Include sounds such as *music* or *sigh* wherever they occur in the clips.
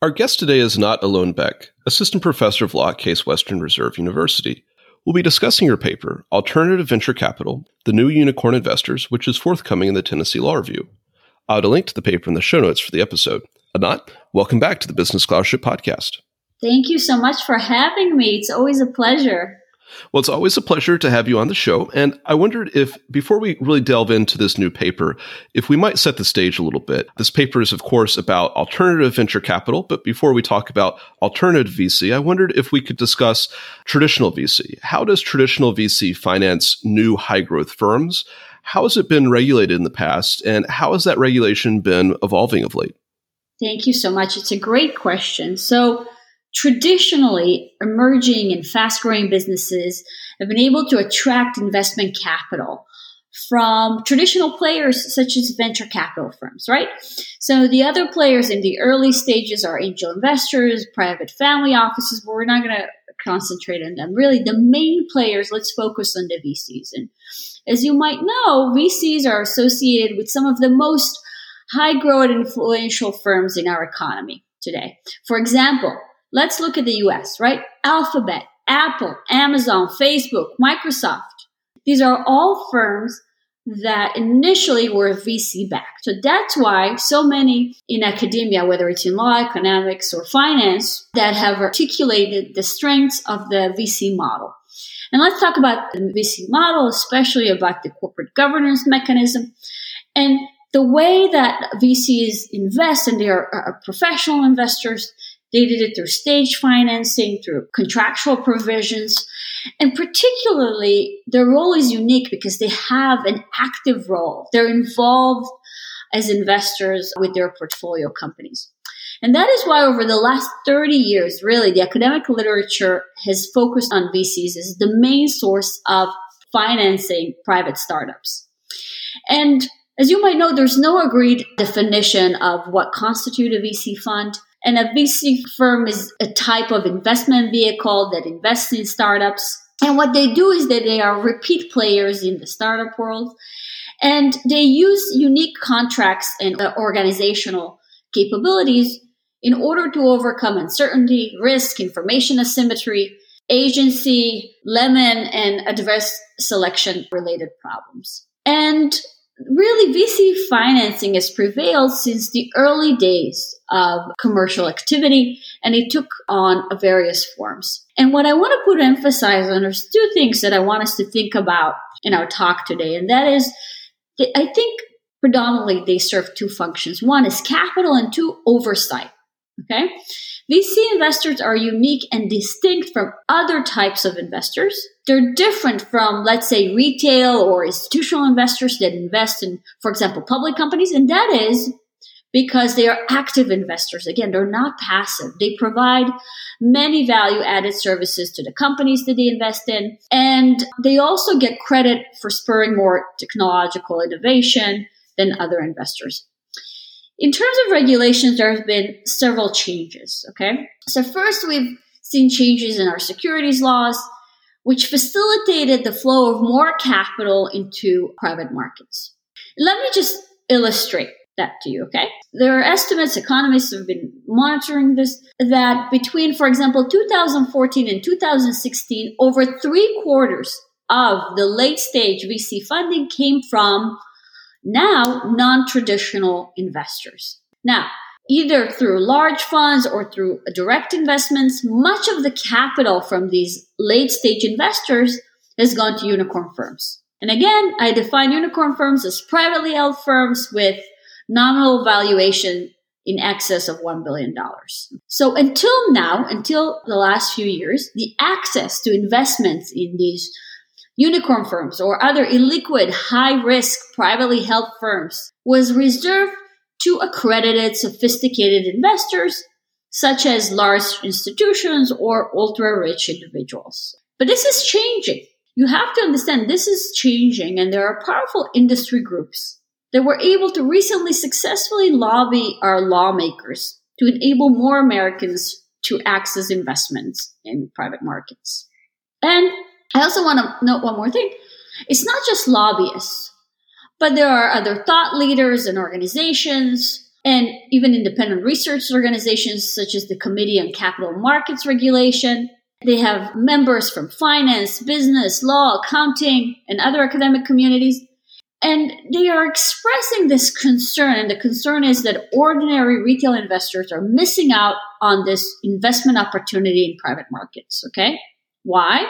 Our guest today is Anat Alon Beck, Assistant Professor of Law at Case Western Reserve University. We'll be discussing your paper, Alternative Venture Capital The New Unicorn Investors, which is forthcoming in the Tennessee Law Review. I'll add a link to the paper in the show notes for the episode. Anat, welcome back to the Business Scholarship Podcast. Thank you so much for having me. It's always a pleasure. Well, it's always a pleasure to have you on the show. And I wondered if, before we really delve into this new paper, if we might set the stage a little bit. This paper is, of course, about alternative venture capital. But before we talk about alternative VC, I wondered if we could discuss traditional VC. How does traditional VC finance new high growth firms? How has it been regulated in the past? And how has that regulation been evolving of late? Thank you so much. It's a great question. So, traditionally emerging and fast growing businesses have been able to attract investment capital from traditional players such as venture capital firms, right? So the other players in the early stages are angel investors, private family offices, but we're not going to concentrate on them. Really, the main players, let's focus on the VCs. And as you might know, VCs are associated with some of the most high growth influential firms in our economy today. For example, Let's look at the US, right? Alphabet, Apple, Amazon, Facebook, Microsoft. These are all firms that initially were VC backed. So that's why so many in academia, whether it's in law, economics, or finance, that have articulated the strengths of the VC model. And let's talk about the VC model, especially about the corporate governance mechanism. And the way that VCs invest, and they are, are professional investors, they did it through stage financing, through contractual provisions. And particularly, their role is unique because they have an active role. They're involved as investors with their portfolio companies. And that is why over the last 30 years, really, the academic literature has focused on VCs as the main source of financing private startups. And as you might know, there's no agreed definition of what constitutes a VC fund. And a VC firm is a type of investment vehicle that invests in startups. And what they do is that they are repeat players in the startup world. And they use unique contracts and uh, organizational capabilities in order to overcome uncertainty, risk, information asymmetry, agency, lemon, and adverse selection related problems. And really VC financing has prevailed since the early days of commercial activity and it took on various forms. And what I want to put emphasis on is two things that I want us to think about in our talk today. And that is, I think predominantly they serve two functions. One is capital and two, oversight. Okay. VC investors are unique and distinct from other types of investors. They're different from, let's say, retail or institutional investors that invest in, for example, public companies. And that is because they are active investors. Again, they're not passive. They provide many value added services to the companies that they invest in. And they also get credit for spurring more technological innovation than other investors. In terms of regulations, there have been several changes. Okay. So first, we've seen changes in our securities laws, which facilitated the flow of more capital into private markets. Let me just illustrate that to you, okay? There are estimates, economists have been monitoring this, that between, for example, 2014 and 2016, over three quarters of the late stage VC funding came from now non-traditional investors. Now, either through large funds or through direct investments, much of the capital from these late stage investors has gone to unicorn firms. And again, I define unicorn firms as privately held firms with nominal valuation in excess of $1 billion. So until now, until the last few years, the access to investments in these unicorn firms or other illiquid, high risk, privately held firms was reserved to accredited, sophisticated investors such as large institutions or ultra rich individuals. But this is changing. You have to understand this is changing, and there are powerful industry groups that were able to recently successfully lobby our lawmakers to enable more Americans to access investments in private markets. And I also want to note one more thing. It's not just lobbyists, but there are other thought leaders and organizations and even independent research organizations such as the Committee on Capital Markets Regulation. They have members from finance, business, law, accounting, and other academic communities. And they are expressing this concern. And the concern is that ordinary retail investors are missing out on this investment opportunity in private markets. Okay. Why?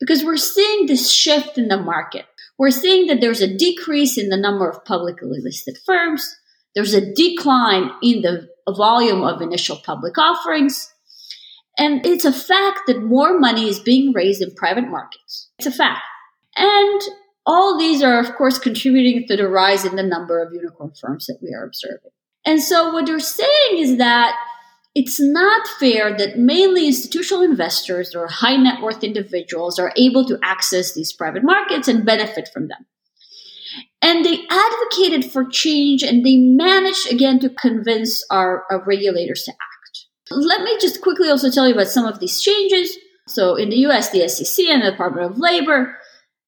Because we're seeing this shift in the market. We're seeing that there's a decrease in the number of publicly listed firms. There's a decline in the volume of initial public offerings. And it's a fact that more money is being raised in private markets. It's a fact. And all these are, of course, contributing to the rise in the number of unicorn firms that we are observing. And so what they're saying is that it's not fair that mainly institutional investors or high net worth individuals are able to access these private markets and benefit from them. And they advocated for change and they managed again to convince our, our regulators to act. Let me just quickly also tell you about some of these changes. So in the US, the SEC and the Department of Labor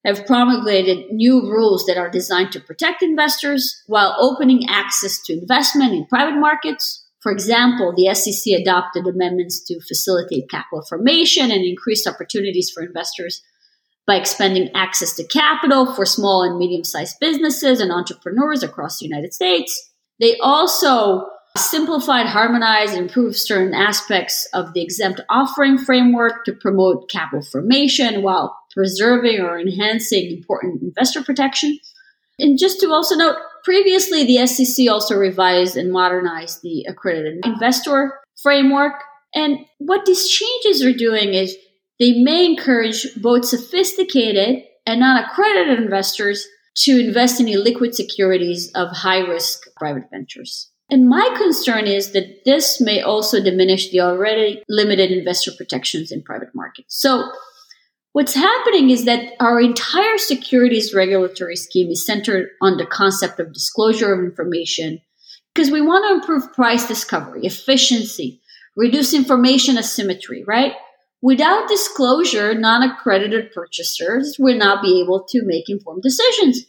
have promulgated new rules that are designed to protect investors while opening access to investment in private markets. For example, the SEC adopted amendments to facilitate capital formation and increase opportunities for investors by expanding access to capital for small and medium sized businesses and entrepreneurs across the United States. They also simplified, harmonized, and improved certain aspects of the exempt offering framework to promote capital formation while preserving or enhancing important investor protection. And just to also note, previously the SEC also revised and modernized the accredited investor framework. And what these changes are doing is they may encourage both sophisticated and non accredited investors to invest in illiquid securities of high risk private ventures. And my concern is that this may also diminish the already limited investor protections in private markets. So What's happening is that our entire securities regulatory scheme is centered on the concept of disclosure of information because we want to improve price discovery, efficiency, reduce information asymmetry, right? Without disclosure, non accredited purchasers will not be able to make informed decisions,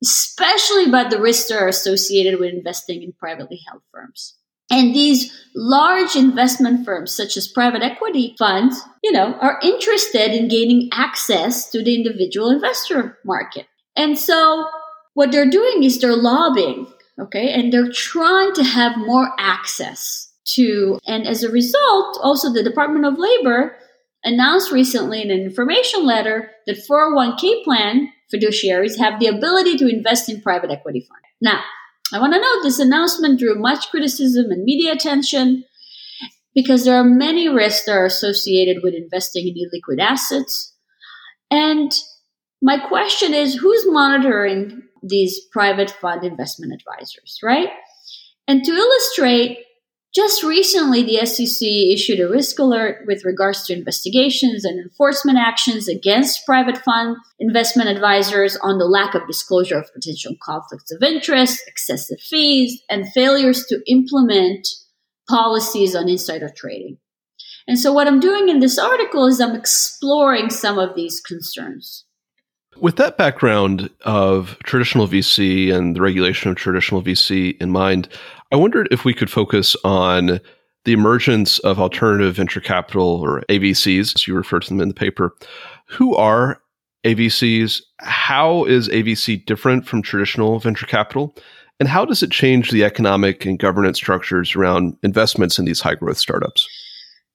especially about the risks that are associated with investing in privately held firms. And these large investment firms, such as private equity funds, you know, are interested in gaining access to the individual investor market. And so what they're doing is they're lobbying, okay, and they're trying to have more access to, and as a result, also the Department of Labor announced recently in an information letter that 401k plan fiduciaries have the ability to invest in private equity funds. Now, I want to note this announcement drew much criticism and media attention because there are many risks that are associated with investing in illiquid assets. And my question is who's monitoring these private fund investment advisors, right? And to illustrate, just recently, the SEC issued a risk alert with regards to investigations and enforcement actions against private fund investment advisors on the lack of disclosure of potential conflicts of interest, excessive fees, and failures to implement policies on insider trading. And so, what I'm doing in this article is I'm exploring some of these concerns. With that background of traditional VC and the regulation of traditional VC in mind, I wondered if we could focus on the emergence of alternative venture capital or AVCs, as you refer to them in the paper. Who are AVCs? How is AVC different from traditional venture capital? And how does it change the economic and governance structures around investments in these high growth startups?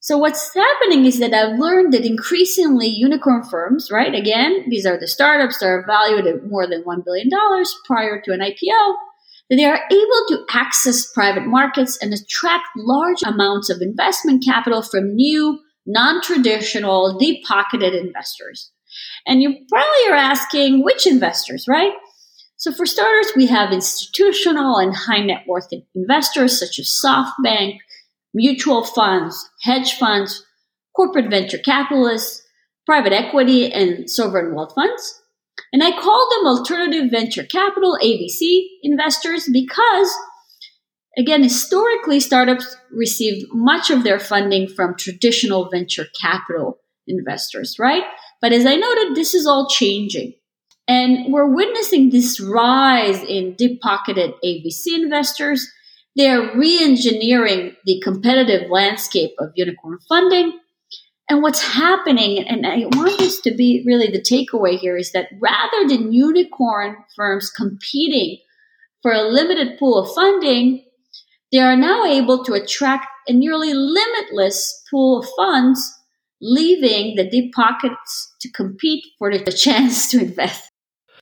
So what's happening is that I've learned that increasingly unicorn firms, right? Again, these are the startups that are valued at more than $1 billion prior to an IPO, that they are able to access private markets and attract large amounts of investment capital from new, non-traditional, deep-pocketed investors. And you probably are asking which investors, right? So for starters, we have institutional and high net worth investors such as SoftBank, mutual funds, hedge funds, corporate venture capitalists, private equity, and sovereign wealth funds. And I call them alternative venture capital, AVC investors, because again, historically, startups received much of their funding from traditional venture capital investors, right? But as I noted, this is all changing. And we're witnessing this rise in deep pocketed AVC investors. They're re engineering the competitive landscape of unicorn funding. And what's happening, and I want this to be really the takeaway here, is that rather than unicorn firms competing for a limited pool of funding, they are now able to attract a nearly limitless pool of funds, leaving the deep pockets to compete for the *laughs* chance to invest.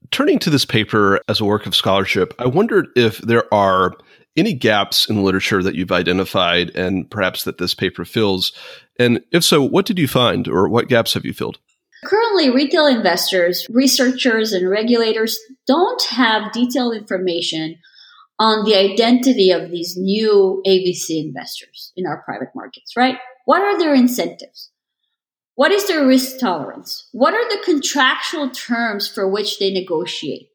Turning to this paper as a work of scholarship, I wondered if there are any gaps in the literature that you've identified and perhaps that this paper fills. And if so, what did you find or what gaps have you filled? Currently, retail investors, researchers, and regulators don't have detailed information on the identity of these new AVC investors in our private markets, right? What are their incentives? What is their risk tolerance? What are the contractual terms for which they negotiate?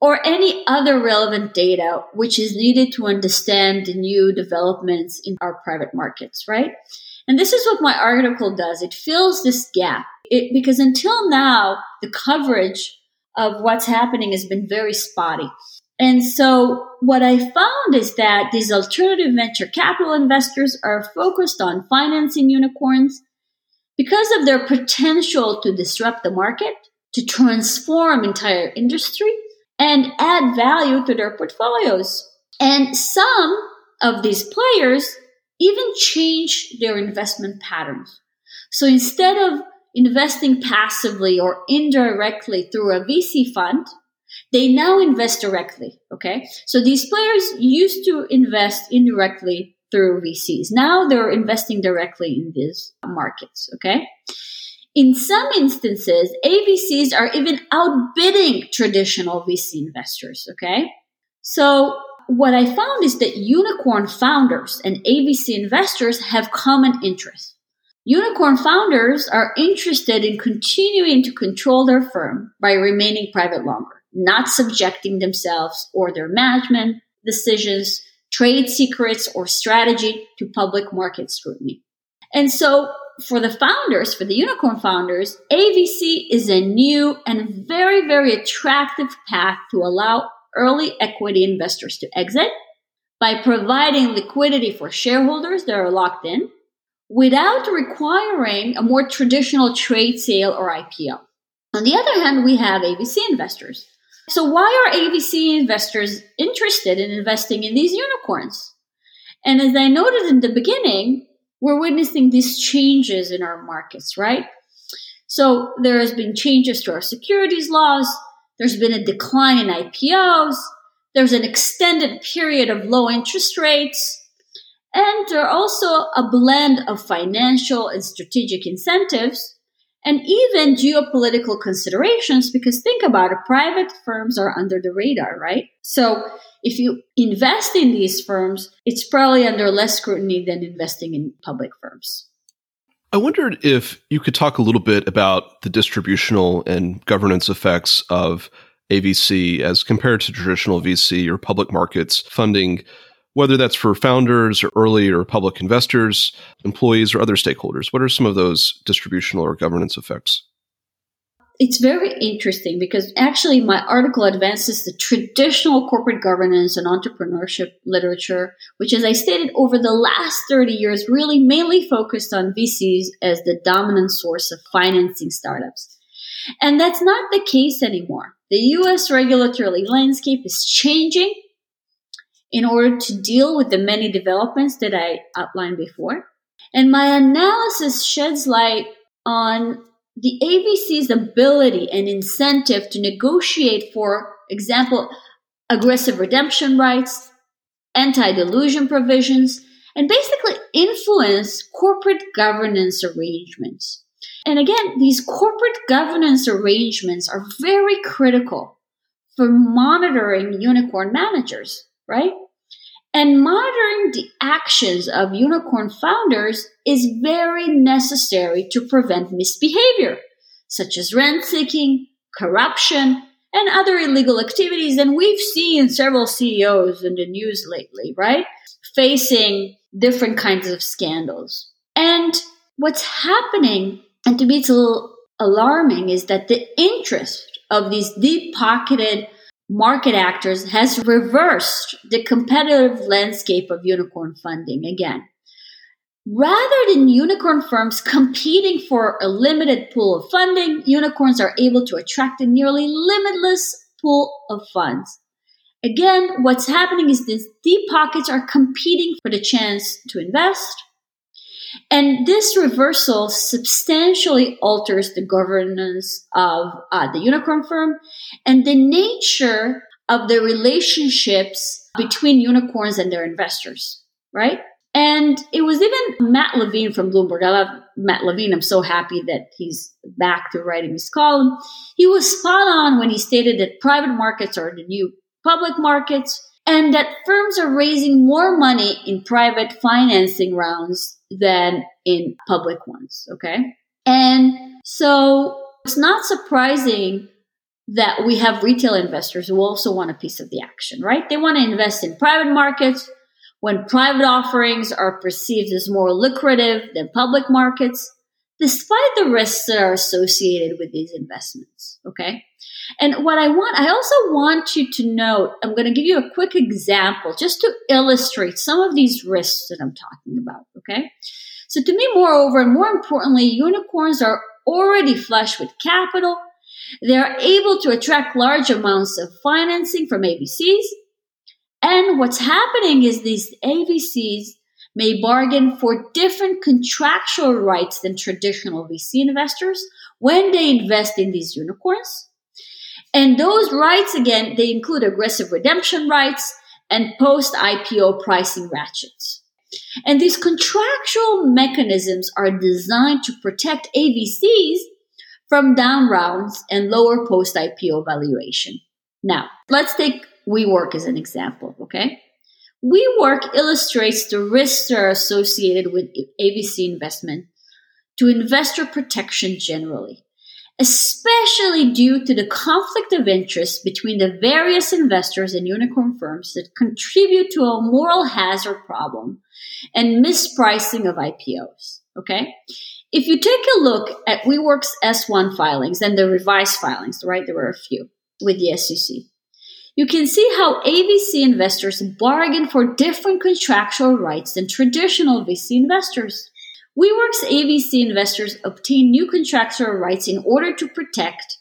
Or any other relevant data which is needed to understand the new developments in our private markets, right? And this is what my article does. It fills this gap it, because until now, the coverage of what's happening has been very spotty. And so what I found is that these alternative venture capital investors are focused on financing unicorns because of their potential to disrupt the market, to transform entire industry, and add value to their portfolios. And some of these players even change their investment patterns. So instead of investing passively or indirectly through a VC fund, they now invest directly. Okay. So these players used to invest indirectly through VCs. Now they're investing directly in these markets. Okay. In some instances, AVCs are even outbidding traditional VC investors. Okay. So what I found is that unicorn founders and AVC investors have common interests. Unicorn founders are interested in continuing to control their firm by remaining private longer not subjecting themselves or their management decisions, trade secrets, or strategy to public market scrutiny. And so for the founders, for the unicorn founders, AVC is a new and very, very attractive path to allow early equity investors to exit by providing liquidity for shareholders that are locked in without requiring a more traditional trade sale or IPO. On the other hand, we have AVC investors so why are AVC investors interested in investing in these unicorns? And as I noted in the beginning, we're witnessing these changes in our markets, right? So there has been changes to our securities laws. There's been a decline in IPOs. There's an extended period of low interest rates. And there are also a blend of financial and strategic incentives and even geopolitical considerations because think about it private firms are under the radar right? So if you invest in these firms it's probably under less scrutiny than investing in public firms. I wondered if you could talk a little bit about the distributional and governance effects of AVC as compared to traditional VC or public markets funding whether that's for founders or early or public investors, employees, or other stakeholders? What are some of those distributional or governance effects? It's very interesting because actually my article advances the traditional corporate governance and entrepreneurship literature, which, as I stated, over the last 30 years really mainly focused on VCs as the dominant source of financing startups. And that's not the case anymore. The US regulatory landscape is changing in order to deal with the many developments that I outlined before. And my analysis sheds light on the AVC's ability and incentive to negotiate, for example, aggressive redemption rights, anti dilution provisions, and basically influence corporate governance arrangements. And again, these corporate governance arrangements are very critical for monitoring unicorn managers right? And monitoring the actions of unicorn founders is very necessary to prevent misbehavior, such as rent seeking, corruption, and other illegal activities. And we've seen several CEOs in the news lately, right? Facing different kinds of scandals. And what's happening, and to me it's a little alarming, is that the interest of these deep pocketed market actors has reversed the competitive landscape of unicorn funding again. Rather than unicorn firms competing for a limited pool of funding, unicorns are able to attract a nearly limitless pool of funds. Again, what's happening is these deep pockets are competing for the chance to invest. And this reversal substantially alters the governance of uh, the unicorn firm and the nature of the relationships between unicorns and their investors, right? And it was even Matt Levine from Bloomberg. I love Matt Levine. I'm so happy that he's back to writing his column. He was spot on when he stated that private markets are the new public markets and that firms are raising more money in private financing rounds than in public ones. Okay. And so it's not surprising that we have retail investors who also want a piece of the action, right? They want to invest in private markets when private offerings are perceived as more lucrative than public markets, despite the risks that are associated with these investments. Okay. And what I want, I also want you to note, I'm going to give you a quick example just to illustrate some of these risks that I'm talking about. Okay. So to me, moreover, and more importantly, unicorns are already flush with capital. They are able to attract large amounts of financing from AVCs. and what's happening is these AVCs may bargain for different contractual rights than traditional VC investors when they invest in these unicorns. And those rights, again, they include aggressive redemption rights and post IPO pricing ratchets. And these contractual mechanisms are designed to protect AVCs from down rounds and lower post IPO valuation. Now, let's take WeWork as an example, okay? WeWork illustrates the risks that are associated with AVC investment to investor protection generally, especially due to the conflict of interest between the various investors and unicorn firms that contribute to a moral hazard problem and mispricing of IPOs. Okay. If you take a look at WeWork's S1 filings and the revised filings, right? There were a few with the SEC you can see how AVC investors bargain for different contractual rights than traditional VC investors. WeWork's AVC investors obtain new contractual rights in order to protect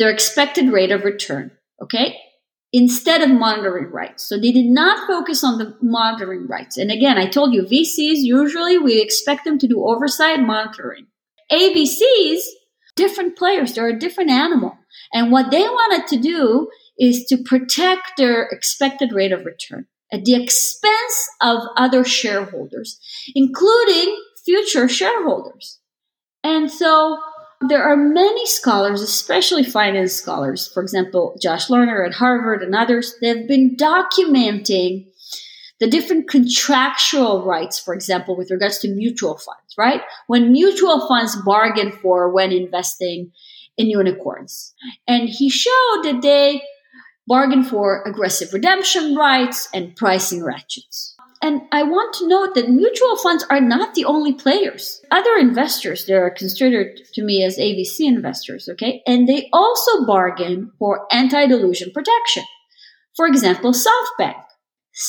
their expected rate of return, okay? Instead of monitoring rights. So they did not focus on the monitoring rights. And again, I told you, VCs, usually we expect them to do oversight monitoring. AVCs, different players, they're a different animal. And what they wanted to do is to protect their expected rate of return at the expense of other shareholders, including future shareholders. And so there are many scholars, especially finance scholars, for example, Josh Lerner at Harvard and others, they've been documenting the different contractual rights, for example, with regards to mutual funds, right? When mutual funds bargain for when investing in unicorns. And he showed that they bargain for aggressive redemption rights and pricing ratchets. And I want to note that mutual funds are not the only players. Other investors that are considered to me as AVC investors, okay? And they also bargain for anti-dilution protection. For example, SoftBank.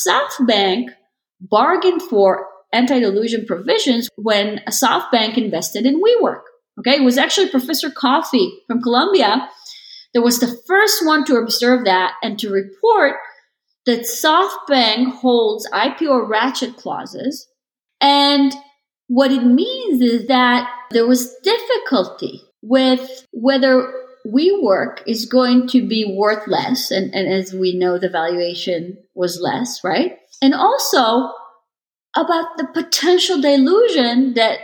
SoftBank bargained for anti-dilution provisions when SoftBank invested in WeWork. Okay, it was actually Professor Coffee from Columbia that was the first one to observe that and to report that SoftBank holds IPO ratchet clauses. And what it means is that there was difficulty with whether WeWork is going to be worth less. And, and as we know, the valuation was less, right? And also about the potential dilution that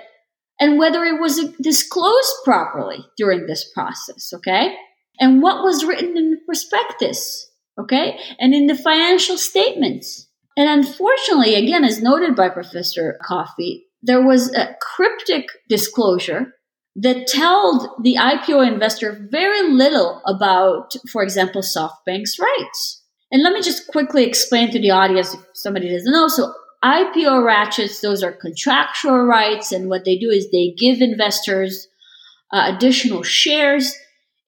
and whether it was disclosed properly during this process, okay? And what was written in the prospectus, okay, and in the financial statements. And unfortunately, again, as noted by Professor Coffee, there was a cryptic disclosure that told the IPO investor very little about, for example, SoftBank's rights. And let me just quickly explain to the audience if somebody doesn't know. So IPO ratchets, those are contractual rights. And what they do is they give investors uh, additional shares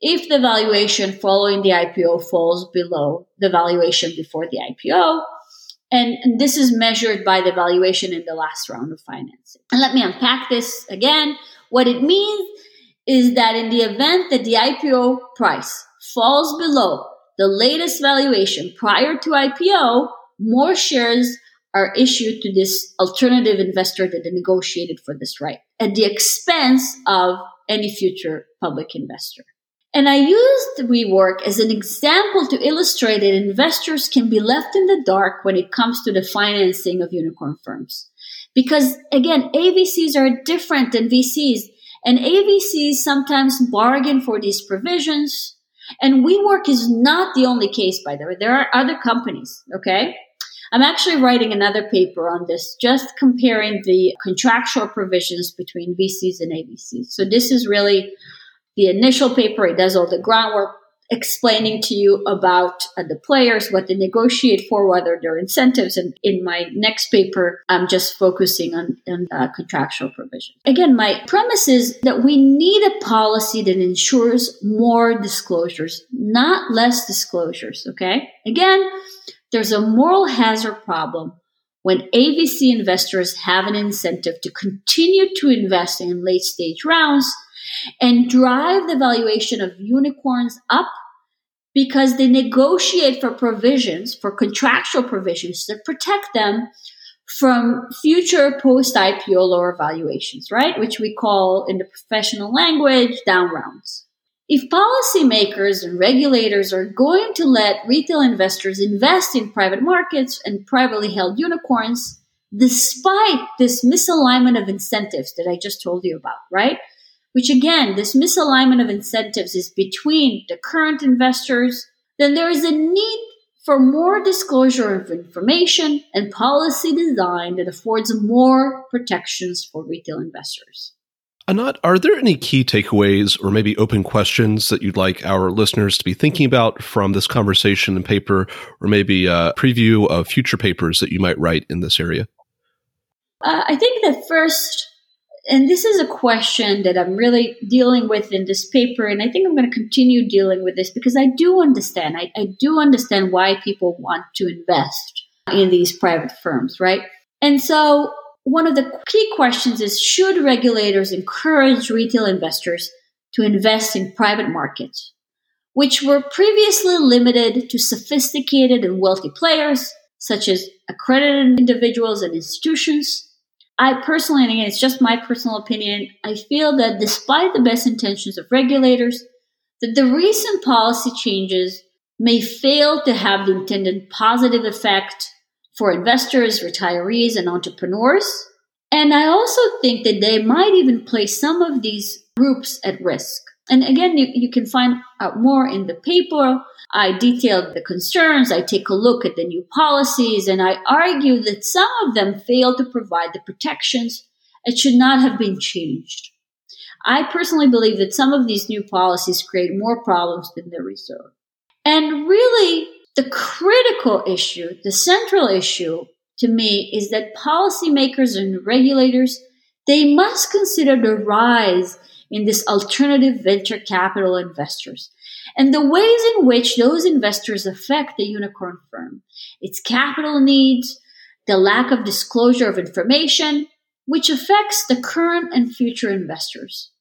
if the valuation following the IPO falls below the valuation before the IPO. And, and, this is measured by the valuation in the last round of financing. And let me unpack this again. What it means is that in the event that the IPO price falls below the latest valuation prior to IPO, more shares are issued to this alternative investor that negotiated for this right at the expense of any future public investor. And I used WeWork as an example to illustrate that investors can be left in the dark when it comes to the financing of unicorn firms. Because again, AVCs are different than VCs and AVCs sometimes bargain for these provisions. And WeWork is not the only case, by the way. There are other companies, okay? I'm actually writing another paper on this, just comparing the contractual provisions between VCs and AVCs. So this is really the initial paper. It does all the groundwork, explaining to you about uh, the players, what they negotiate for, whether their incentives. And in my next paper, I'm just focusing on, on uh, contractual provision. Again, my premise is that we need a policy that ensures more disclosures, not less disclosures. Okay. Again, there's a moral hazard problem when AVC investors have an incentive to continue to invest in late stage rounds and drive the valuation of unicorns up because they negotiate for provisions, for contractual provisions that protect them from future post IPO lower valuations, right? Which we call in the professional language down rounds. If policymakers and regulators are going to let retail investors invest in private markets and privately held unicorns, despite this misalignment of incentives that I just told you about, right? which again, this misalignment of incentives is between the current investors, then there is a need for more disclosure of information and policy design that affords more protections for retail investors. Anat, are there any key takeaways or maybe open questions that you'd like our listeners to be thinking about from this conversation and paper, or maybe a preview of future papers that you might write in this area? Uh, I think the first and this is a question that I'm really dealing with in this paper. And I think I'm going to continue dealing with this because I do understand. I, I do understand why people want to invest in these private firms, right? And so one of the key questions is should regulators encourage retail investors to invest in private markets, which were previously limited to sophisticated and wealthy players, such as accredited individuals and institutions? I personally, and again, it's just my personal opinion, I feel that despite the best intentions of regulators, that the recent policy changes may fail to have the intended positive effect for investors, retirees, and entrepreneurs. And I also think that they might even place some of these groups at risk. And again, you, you can find out more in the paper. I detailed the concerns. I take a look at the new policies and I argue that some of them fail to provide the protections that should not have been changed. I personally believe that some of these new policies create more problems than they resolve. And really, the critical issue, the central issue to me is that policymakers and regulators, they must consider the rise in this alternative venture capital investors and the ways in which those investors affect the unicorn firm, its capital needs, the lack of disclosure of information, which affects the current and future investors.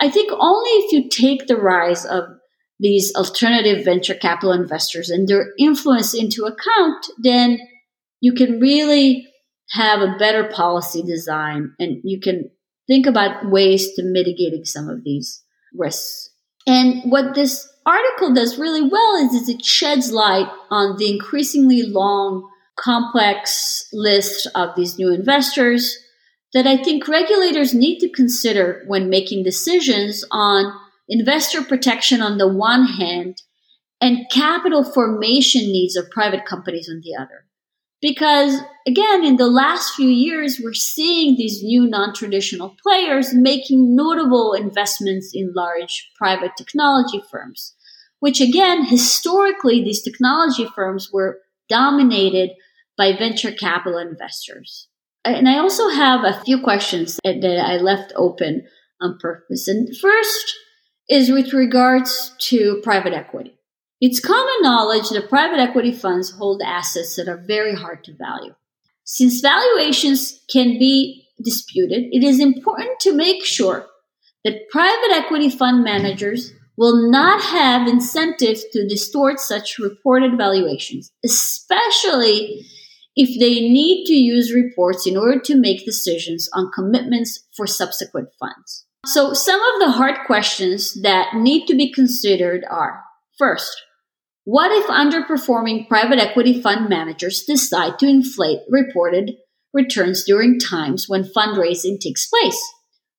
I think only if you take the rise of these alternative venture capital investors and their influence into account, then you can really have a better policy design and you can think about ways to mitigating some of these risks. And what this article does really well is, is it sheds light on the increasingly long, complex list of these new investors that I think regulators need to consider when making decisions on investor protection on the one hand and capital formation needs of private companies on the other. because again, in the last few years, we're seeing these new non-traditional players making notable investments in large private technology firms, which again, historically, these technology firms were dominated by venture capital investors. And I also have a few questions that I left open on purpose. And first is with regards to private equity. It's common knowledge that private equity funds hold assets that are very hard to value. Since valuations can be disputed, it is important to make sure that private equity fund managers will not have incentives to distort such reported valuations, especially if they need to use reports in order to make decisions on commitments for subsequent funds. So some of the hard questions that need to be considered are first, what if underperforming private equity fund managers decide to inflate reported returns during times when fundraising takes place?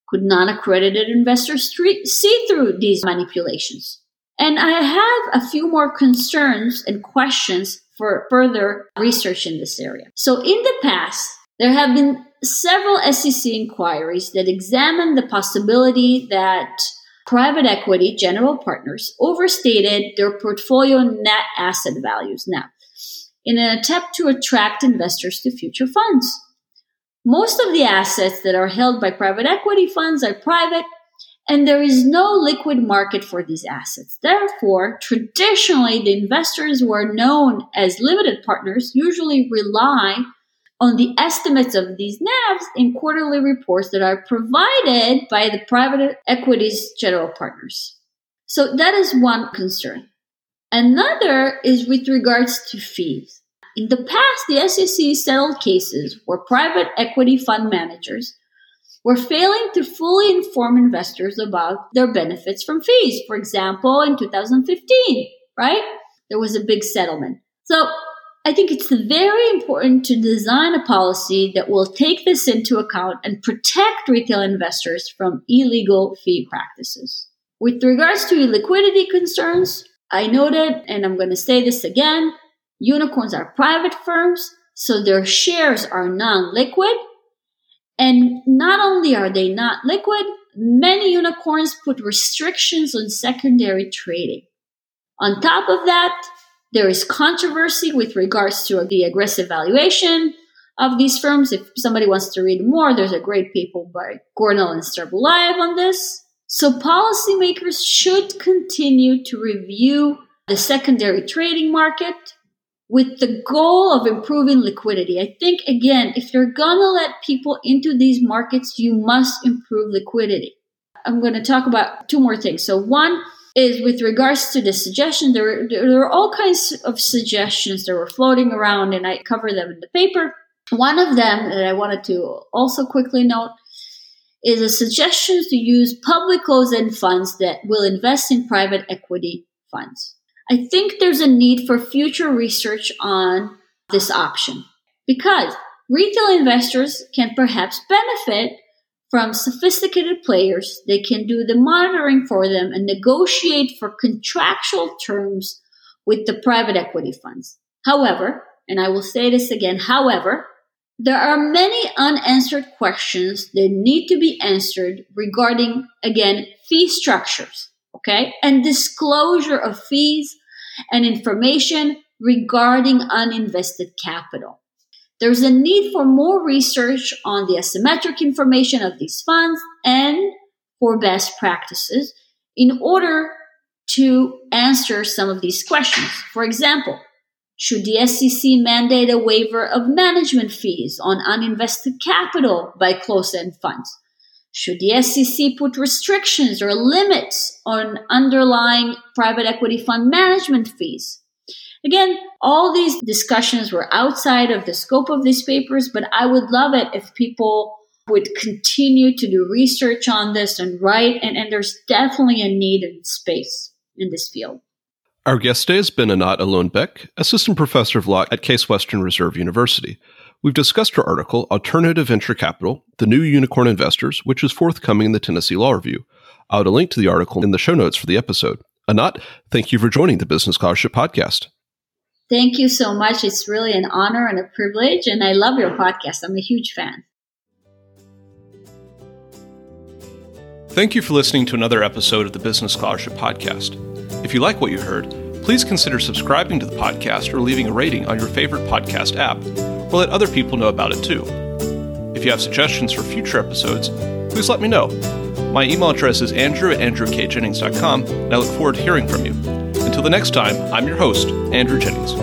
Could non accredited investors see through these manipulations? And I have a few more concerns and questions for further research in this area. So, in the past, there have been several SEC inquiries that examine the possibility that private equity general partners overstated their portfolio net asset values now in an attempt to attract investors to future funds. Most of the assets that are held by private equity funds are private and there is no liquid market for these assets. Therefore, traditionally, the investors who are known as limited partners usually rely on the estimates of these NAVs in quarterly reports that are provided by the private equities general partners. So that is one concern. Another is with regards to fees. In the past, the SEC settled cases where private equity fund managers were failing to fully inform investors about their benefits from fees. For example, in 2015, right? There was a big settlement. So I think it's very important to design a policy that will take this into account and protect retail investors from illegal fee practices. With regards to liquidity concerns, I noted, and I'm going to say this again, unicorns are private firms, so their shares are non-liquid. And not only are they not liquid, many unicorns put restrictions on secondary trading. On top of that, there is controversy with regards to the aggressive valuation of these firms. If somebody wants to read more, there's a great paper by Gornall and Strebulaev on this. So policymakers should continue to review the secondary trading market with the goal of improving liquidity. I think again, if you're gonna let people into these markets, you must improve liquidity. I'm going to talk about two more things. So one, is with regards to the suggestion, there, there are all kinds of suggestions that were floating around, and I cover them in the paper. One of them that I wanted to also quickly note is a suggestion to use public closed-end funds that will invest in private equity funds. I think there's a need for future research on this option because retail investors can perhaps benefit from sophisticated players. They can do the monitoring for them and negotiate for contractual terms with the private equity funds. However, and I will say this again, however, there are many unanswered questions that need to be answered regarding, again, fee structures, okay, and disclosure of fees and information regarding uninvested capital. There's a need for more research on the asymmetric information of these funds and for best practices in order to answer some of these questions. For example, should the SEC mandate a waiver of management fees on uninvested capital by closed end funds? Should the SEC put restrictions or limits on underlying private equity fund management fees? Again, all these discussions were outside of the scope of these papers, but I would love it if people would continue to do research on this and write, and, and there's definitely a need and space in this field. Our guest today has been Anat Alon Beck, Assistant Professor of Law at Case Western Reserve University. We've discussed her article, Alternative Venture Capital The New Unicorn Investors, which is forthcoming in the Tennessee Law Review. I'll add a link to the article in the show notes for the episode. Anat, thank you for joining the Business Scholarship Podcast. Thank you so much. It's really an honor and a privilege, and I love your podcast. I'm a huge fan. Thank you for listening to another episode of the Business Scholarship Podcast. If you like what you heard, please consider subscribing to the podcast or leaving a rating on your favorite podcast app, or let other people know about it too. If you have suggestions for future episodes, please let me know. My email address is andrew at andrewkjennings.com, and I look forward to hearing from you. Until the next time, I'm your host, Andrew Jennings.